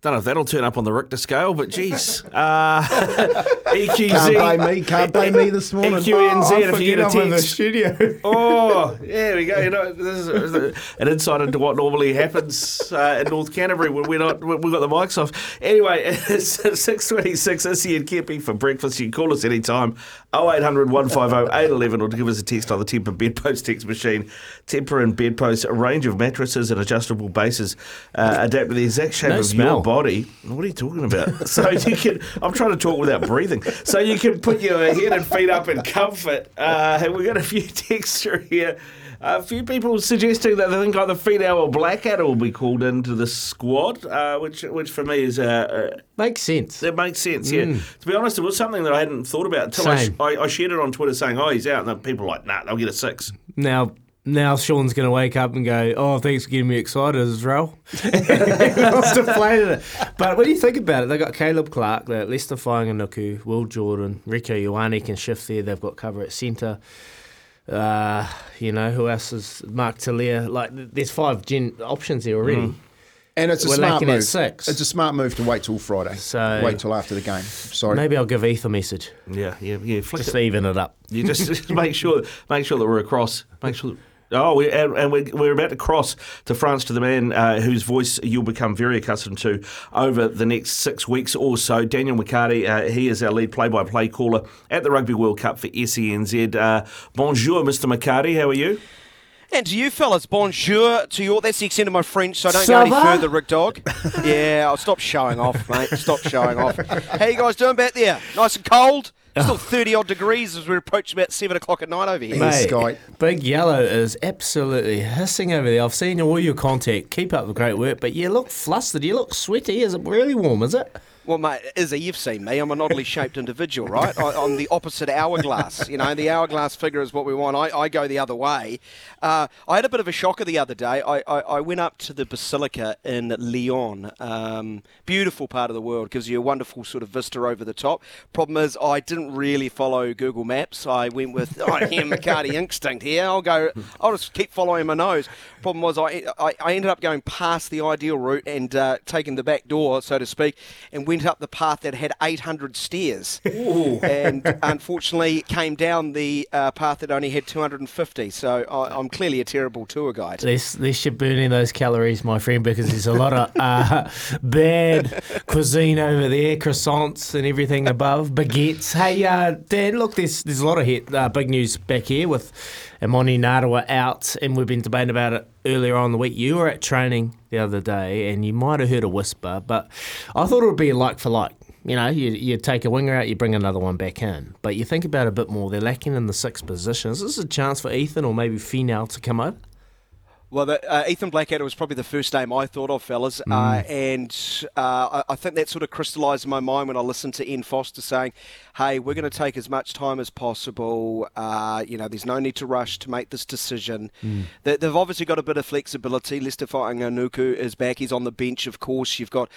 Don't know if that'll turn up on the Richter scale, but geez. Uh, EQZ. Can't blame me. Can't blame me this morning. EQNZ, Oh, if you get a I'm in the studio. Oh, there we go. You know, this is an insight into what normally happens uh, in North Canterbury when we're not when we've got the mics off. Anyway, it's six twenty six. Izzy and Kempy for breakfast. You can call us anytime. 0800 150 811 or to give us a text on the Tempur Bedpost text machine. Tempur and Bedpost, a range of mattresses and adjustable bases uh, adapt to the exact shape No of smell. your body. What are you talking about? so you can. I'm trying to talk without breathing. So you can put your head and feet up in comfort. Uh, and we've got a few texts through here. A few people suggesting that they think either Fidel or Blackadder will be called into the squad, uh, which which for me is uh, uh, Makes sense. it makes sense. Yeah, to be honest, it was something that I hadn't thought about until I, sh- I, I shared it on Twitter saying, "Oh, he's out," and then people were like, "Nah, they'll get a six. Now, now Sean's going to wake up and go, "Oh, thanks for getting me excited, Israel." I've deflated it. But when you think about it, they've got Caleb Clark, the Leicester Fainga'anuku, Will Jordan, Rieko Ioane can shift there. They've got cover at centre. Uh, you know who else is Mark Telea? Like, there's five gen options here already. And it's a We're smart lacking at move. six. It's a smart move to wait till Friday. So- wait till after the game. Sorry. Maybe I'll give Ethan a message Yeah, yeah, yeah. Flick just it. even it up. You just, just make sure make sure that we're across. Make sure. Oh, we, and, and we're, we're about to cross to France to the man uh, whose voice you'll become very accustomed to over the next six weeks or so. Daniel McHardy, uh, he is our lead play-by-play caller at the Rugby World Cup for SENZ. Uh, bonjour, Mr. McHardy. How are you? And to you fellas, bonjour to you all. That's the extent of my French, so I don't Ça go any further, Rick Dog. yeah, I'll stop showing off, mate. Stop showing off. How you guys doing back there? Nice and cold? Still 30 odd degrees as we approach about 7 o'clock at night over here. Mate. Sky. Big Yellow is absolutely hissing over there. I've seen all your contact. Keep up the great work, but you look flustered. You look sweaty. Is it really warm, is it? Well, mate, Izzy, you've seen me. I'm an oddly shaped individual, right? I, I'm the opposite hourglass. You know, the hourglass figure is what we want. I, I go the other way. Uh, I had a bit of a shocker the other day. I, I, I went up to the Basilica in Lyon. Um, beautiful part of the world. Gives you a wonderful sort of vista over the top. Problem is, I didn't really follow Google Maps. I went with, oh, yeah, McHardy instinct here. I'll go, I'll just keep following my nose. Problem was, I, I, I ended up going past the ideal route and uh, taking the back door, so to speak, and went up the path that had 800 stairs. and unfortunately, came down the uh, path that only had 250. So I, I'm clearly a terrible tour guide. This this you're burning those calories, my friend, because there's a lot of uh, bad cuisine over there, croissants and everything above, baguettes. Hey, uh, Dan, look, there's there's a lot of hit, uh, big news back here with Emoni Narawa out, and we've been debating about it earlier on the week. You were at training the other day, and you might have heard a whisper, but I thought it would be like for like. You know, you, you take a winger out, you bring another one back in. But you think about it a bit more, they're lacking in the six positions. Is this a chance for Ethan or maybe Finau to come over? Well, the, uh, Ethan Blackadder was probably the first name I thought of, fellas, uh, and uh, I, I think that sort of crystallised in my mind when I listened to Ian Foster saying, "Hey, we're going to take as much time as possible. Uh, you know, there's no need to rush to make this decision. They, they've obviously got a bit of flexibility. Leicester Fainga'anuku is back; he's on the bench, of course. You've got."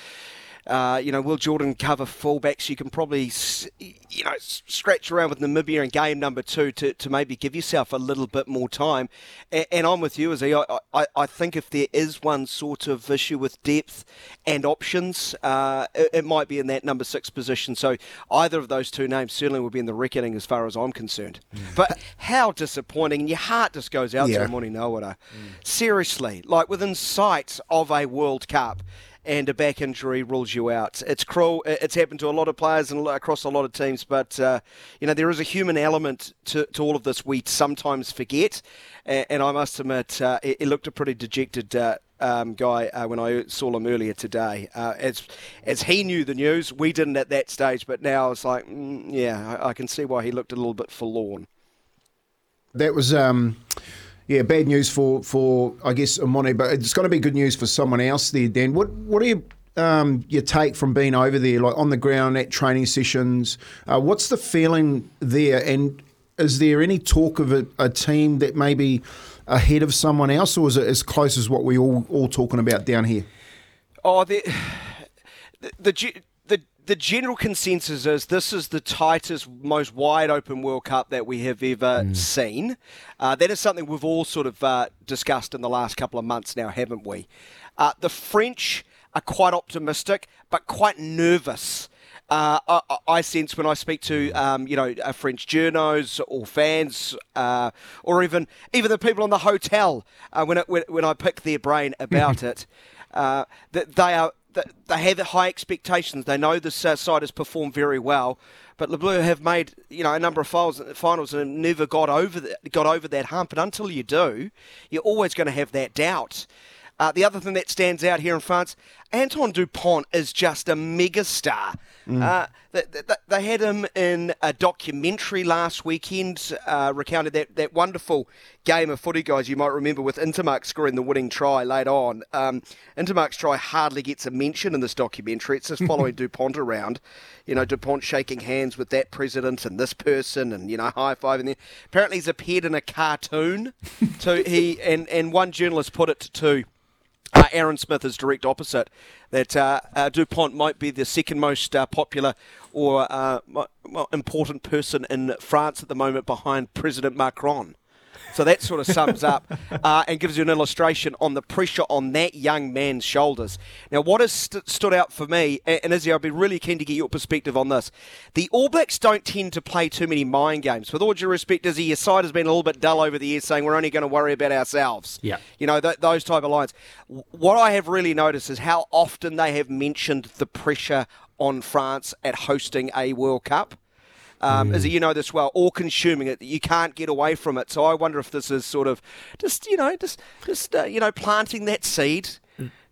Uh, you know, Will Jordan cover fullbacks? You can probably, you know, scratch around with Namibia in game number two to, to maybe give yourself a little bit more time. And, and I'm with you, Izzy. I, I, I think if there is one sort of issue with depth and options, uh, it, it might be in that number six position. So either of those two names certainly will be in the reckoning as far as I'm concerned. But how disappointing. Your heart just goes out Yeah. to Moni Narawa. Seriously, like within sight of a World Cup and a back injury rules you out. It's cruel. It's happened to a lot of players and across a lot of teams, but uh, you know there is a human element to, to all of this we sometimes forget. And, I must admit, uh, it, it, looked a pretty dejected. Uh, um, guy uh, when I saw him earlier today. Uh, as as he knew the news, we didn't at that stage, but now it's like, mm, yeah, I, I, can see why he looked a little bit forlorn. That was. Um yeah, bad news for, for I guess Amone, but it's got to be good news for someone else there, Dan. What what do you um, your take from being over there, like on the ground at training sessions? Uh, what's the feeling there, and is there any talk of a, a, team that may be ahead of someone else, or is it as close as what we all all talking about down here? Oh, the the, the the general consensus is this is the tightest, most wide open World Cup that we have ever mm. seen. Uh, that is something we've all sort of uh, discussed in the last couple of months now, haven't we? Uh, the French are quite optimistic, but quite nervous. Uh, I, I, sense when I speak to um, you know uh, French journos or fans uh, or even even the people in the hotel when, it, when, when I pick their brain about it, that they are they have high expectations. They know this side has performed very well, but Le Bleu have made you know a number of finals, finals and never got over the, got over that hump. And until you do, you're always going to have that doubt. Uh, the other thing that stands out here in France, Antoine Dupont is just a megastar. Mm. Uh, they, they, they, had him in a documentary last weekend, uh, recounted that, that wonderful game of footy, guys, you might remember with Ntamack scoring the winning try late on. Um, Ntamack's try hardly gets a mention in this documentary. It's just following Dupont around. You know, Dupont shaking hands with that president and this person and, you know, high fiving them. Apparently he's appeared in a cartoon. to he and, and one journalist put it to uh, Aaron Smith is direct opposite. That uh, uh, Dupont might be the second most uh, popular or uh, important person in France at the moment behind President Macron. So that sort of sums up uh, and gives you an illustration on the pressure on that young man's shoulders. Now, what has st- stood out for me, and Izzy, I'd be really keen to get your perspective on this. The All Blacks don't tend to play too many mind games. With all due respect, Izzy, your side has been a little bit dull over the years, saying we're only going to worry about ourselves. Yeah. You know, th- those type of lines. What I have really noticed is how often they have mentioned the pressure on France at hosting a World Cup um, mm. you know this well, all consuming it. You can't get away from it. So I wonder if this is sort of just you know just just uh, you know planting that seed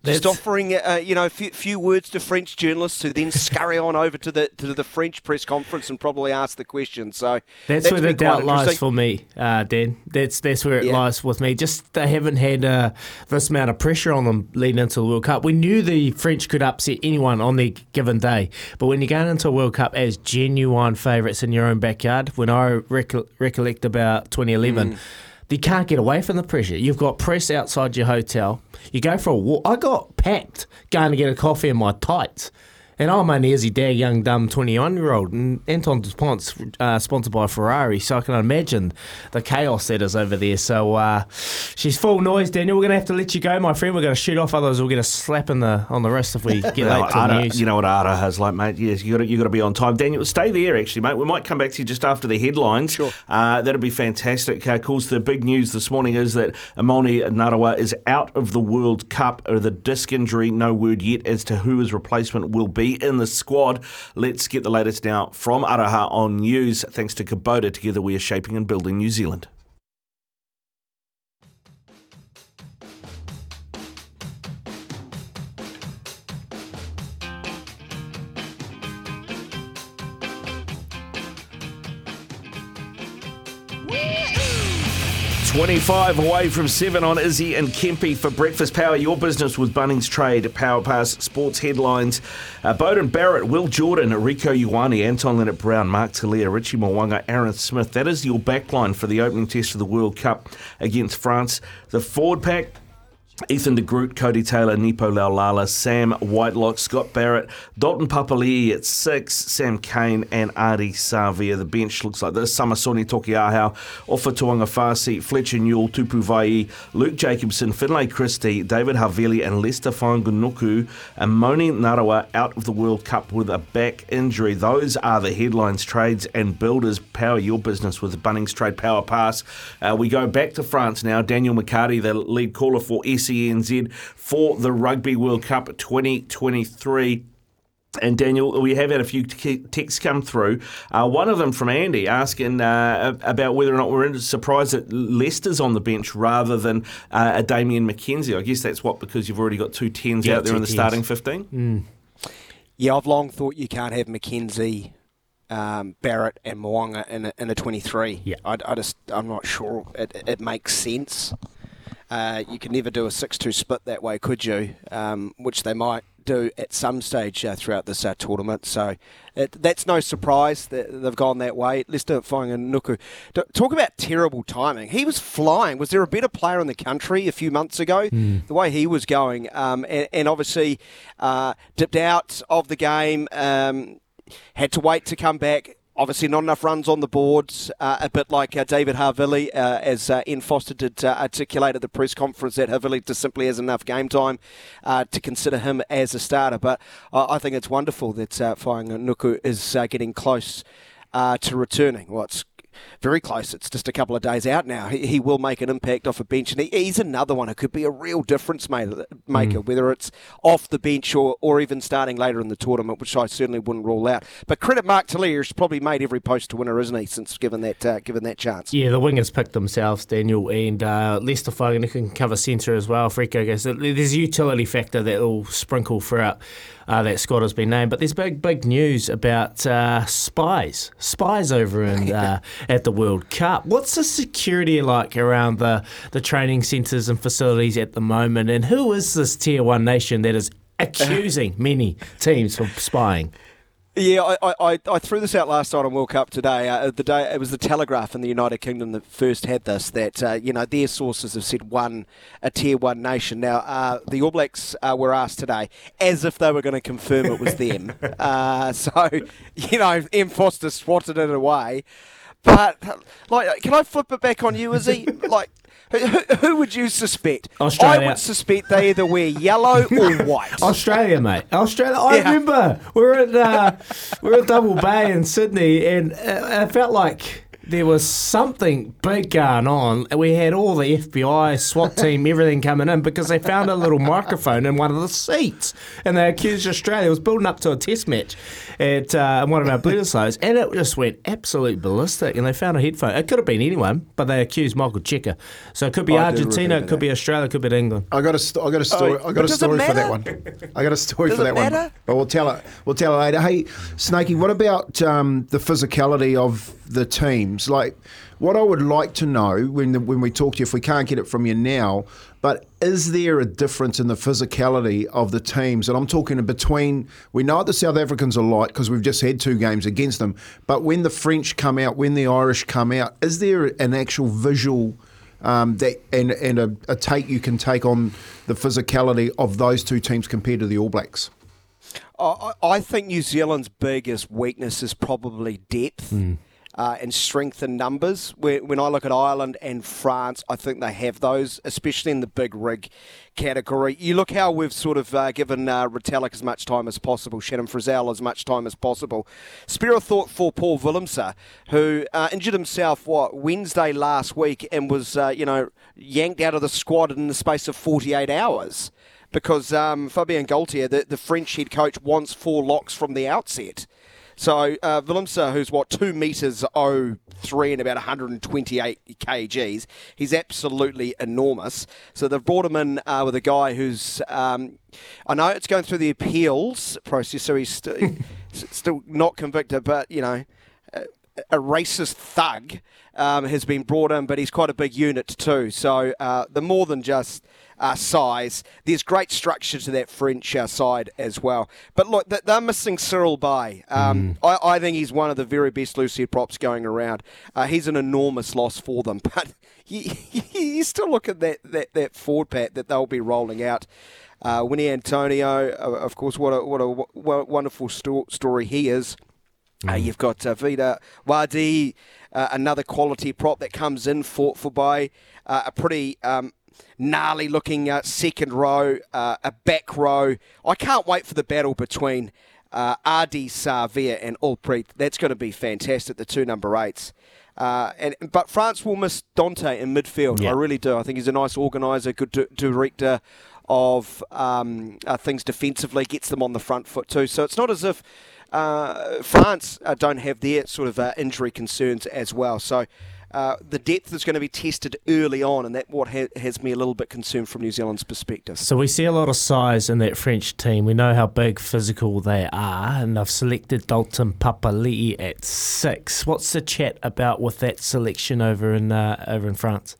just offering, uh, you know, a few, few, words to French journalists who then scurry on over to the to the French press conference and probably ask the question. So that's, that's where the doubt lies for me, uh, Dan. That's that's where it yeah. lies with me. Just they haven't had uh, this amount of pressure on them leading into the World Cup. We knew the French could upset anyone on their given day, but when you're going into a World Cup as genuine favourites in your own backyard, when I recollect about 2011. Mm you can't get away from the pressure. You've got press outside your hotel. You go for a walk. I got packed going to get a coffee in my tights. And I'm only as a dad, young, dumb 21 year old. And Antoine Dupont's uh, sponsored by Ferrari, so I can imagine the chaos that is over there. So uh, she's full noise, Daniel. We're going to have to let you go, my friend. We're going to shoot off, otherwise, we'll get a slap in the on the wrist if we get late to the news. You know what Arda has like, mate. Yes, you got you got to be on time. Daniel, stay there, actually, mate. We might come back to you just after the headlines. Sure. Uh, that'd be fantastic. Uh, of course, the big news this morning is that Emoni Narawa is out of the World Cup. Or the disc injury, no word yet as to who his replacement will be in the squad. Let's get the latest now from Araha on news. Thanks to Kubota, together we are shaping and building New Zealand. 25 away from 7 on Izzy and Kempy for breakfast. Power your business with Bunnings Trade, Power Pass, sports headlines. Uh, Beauden Barrett, Will Jordan, Rieko Ioane, Anton Lienert-Brown, Mark Telea, Richie Mo'unga, Aaron Smith. That is your backline for the opening test of the World Cup against France. The forward pack, Ethan de Groot, Codie Taylor, Nepo Laulala, Sam Whitelock, Scott Barrett, Dalton Papali'i at six, Sam Cane, and Ardie Savea. The bench looks like this. Samisoni Taukei'aho, Ofa Tu'ungafasi, Fletcher Newell, Tupu Vaa'i, Luke Jacobson, Finlay Christie, David Havili and Leicester Fainga'anuku. And Moni Narawa out of the World Cup with a back injury. Those are the headlines, trades and builders. Power your business with Bunnings Trade Power Pass. Uh, we go back to France now. Daniel McHardy, the lead caller for SC SENZ for the Rugby World Cup 2023. And Daniel, we have had a few texts come through. Uh, one of them from Andy asking uh, about whether or not we're surprised that Leicester's on the bench rather than uh, a Damian McKenzie. I guess that's what because you've already got two tens yeah, out there in the tens. starting fifteen. Mm. Yeah, I've long thought you can't have McKenzie, um, Barrett, and Mo'unga in a, in a twenty-three. Yeah, I, I just I'm not sure it, it makes sense. Uh, you could never do a six-two split that way, could you? Um, which they might do at some stage uh, throughout this uh, tournament. So it, that's no surprise that they've gone that way. Leicester Fainga'anuku. Talk about terrible timing. He was flying. Was there a better player in the country a few months ago? Mm. The way he was going, um, and, and, obviously uh, dipped out of the game. Um, had to wait to come back obviously not enough runs on the boards, uh, a bit like uh, David Havili, uh, as uh, Ian Foster did uh, articulate at the press conference that Havili just simply has enough game time uh, to consider him as a starter. But I think it's wonderful that uh, Nuku is uh, getting close to returning. It's very close. It's just a couple of days out now. He, he will make an impact off a bench, and he, he's another one who could be a real difference maker, mm. whether it's off the bench or, or even starting later in the tournament, which I certainly wouldn't rule out. But credit Mark he's probably made every post to winner, isn't he, since given that uh, given that chance? Yeah, the wingers picked themselves, Daniel, and uh, Leicester Fogan can cover centre as well. Frico goes, there's a utility factor that will sprinkle throughout uh, that squad has been named. But there's big, big news about uh, spies, spies over in uh, at the World Cup. What's the security like around the the training centres and facilities at the moment? And who is this tier one nation that is accusing many teams of spying? Yeah, I, I, I threw this out last night on World Cup today. Uh, the day it was the Telegraph in the United Kingdom that first had this. That uh, you know their sources have said one a tier one nation. Now uh, the All Blacks uh, were asked today as if they were going to confirm it was them. Uh, so you know M Foster swatted it away. But like, can I flip it back on you? He like? Who, who, would you suspect? Australia. I would suspect they either wear yellow or white. Australia, mate. Australia. I yeah. remember we are at uh, we are at Double Bay in Sydney, and uh, it felt like there was something big going on. We had all the FBI, SWAT team, everything coming in because they found a little microphone in one of the seats. And they accused Australia. It was building up to a test match at uh, one of our Bledisloes. And it just went absolute ballistic. And they found a headphone. It could have been anyone, but they accused Michael Cheika. So it could be Argentina, it could be Australia, it could be England. I got a, st- I got a story. Oh, I got a story for that one. I got a story does for that matter? one. But we'll tell it. We'll tell it later. Hey, Snakey, what about um, the physicality of the teams. Like, what I would like to know when the, when we talk to you, if we can't get it from you now, but is there a difference in the physicality of the teams? And I'm talking between. We know what the South Africans are like because we've just had two games against them. But when the French come out, when the Irish come out, is there an actual visual? Um, that and and a, a take you can take on the physicality of those two teams compared to the All Blacks. I think New Zealand's biggest weakness is probably depth. Mm uh, and strength in numbers. When I look at Ireland and France, I think they have those, especially in the big rig category. You look how we've sort of uh, given uh, Retallick as much time as possible, Shannon Frizell as much time as possible. Spare a thought for Paul Willemse, who uh, injured himself, what, Wednesday last week and was, uh, you know, yanked out of the squad in the space of 48 hours because um, Fabien Galthié, the, the French head coach, wants four locks from the outset. So uh, who's what two meters oh three and about 128 kgs, he's absolutely enormous. So they've brought him in uh, with a guy who's um, I know it's going through the appeals process, so he's st- still not convicted, but you know. A, a racist thug um, has been brought in, but he's quite a big unit too. So uh, the more than just uh, size. There's great structure to that French uh, side as well. But look, they're missing Cyril Baille. Um, mm. I, I, think he's one of the very best loose head props going around. Uh, he's an enormous loss for them. But you, you still look at that, that, that forward pack that they'll be rolling out. Uh, Uini Atonio, uh, of course, what a, what a w- wonderful sto- story he is. Uh, mm. you've got uh, Reda Wardi, uh, another quality prop that comes in for for by uh, a pretty um, gnarly looking uh, second row, uh, a back row. I can't wait for the battle between uh, Ardie, Savea, and Alldritt. That's going to be fantastic. The two number eights. Uh, and but France will miss Danty in midfield. Yeah. I really do. I think he's a nice organiser, good di- director of um, uh, things defensively, gets them on the front foot too. So it's not as if uh, France uh, don't have their sort of uh, injury concerns as well. So. Uh, the depth is going to be tested early on, and that what ha- has me a little bit concerned from New Zealand's perspective. So we see a lot of size in that French team. We know how big physical they are, and I've selected Dalton Papali'i at six. What's the chat about with that selection over in uh, over in France?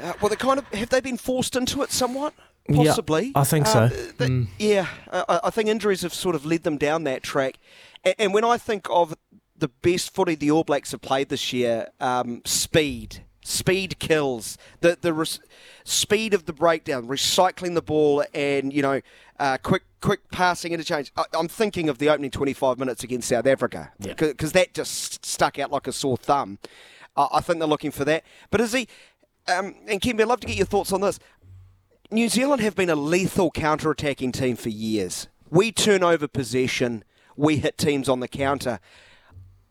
Uh, well, they kind of have they been forced into it somewhat, Yeah, possibly. I think Uh, so. th- Mm. Yeah, I, I think injuries have sort of led them down that track. And, and when I think of the best footy the All Blacks have played this year, um, speed. Speed kills the the speed of the breakdown, recycling the ball, and you know, uh, quick quick passing interchange. I, I'm thinking of the opening 25 minutes against South Africa because that just stuck out like a sore thumb. Uh, I think they're looking for that. But is he? Um, and Kim, I'd love to get your thoughts on this. New Zealand have been a lethal counter-attacking team for years. We turn over possession. We hit teams on the counter.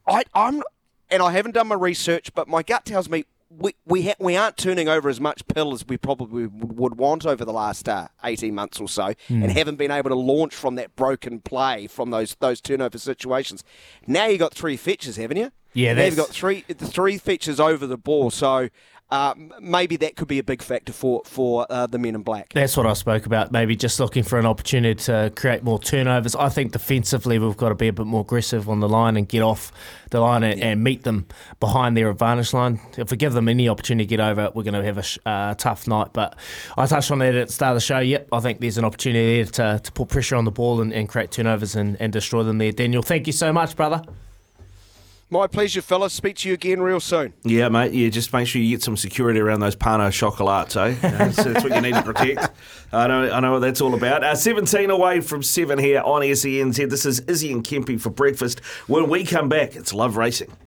I, I'm, and I haven't done my research, but my gut tells me we we, ha- we aren't turning over as much pill as we probably would want over the last uh, 18 months or so, and haven't been able to launch from that broken play from those those turnover situations. Now you've got three fetchers, haven't you? Yeah, you've got three the three fetchers over the ball. So. Uh, maybe that could be a big factor for for uh, the men in black. That's what I spoke about. Maybe just looking for an opportunity to create more turnovers. I think defensively we've got to be a bit more aggressive on the line and get off the line and, and meet them behind their advantage line. If we give them any opportunity to get over it, we're going to have a sh- uh, tough night. But I touched on that at the start of the show. Yep, I think there's an opportunity there to, to put pressure on the ball and, and create turnovers and, and destroy them there. Daniel, thank you so much, brother. My pleasure, fellas. Speak to you again real soon. Yeah, mate. Yeah, just make sure you get some security around those Pano chocolates, eh? That's, that's what you need to protect. I know, I know what that's all about. Uh, 17 away from 7 here on SENZ. This is Izzy and Kempy for breakfast. When we come back, it's Love Racing.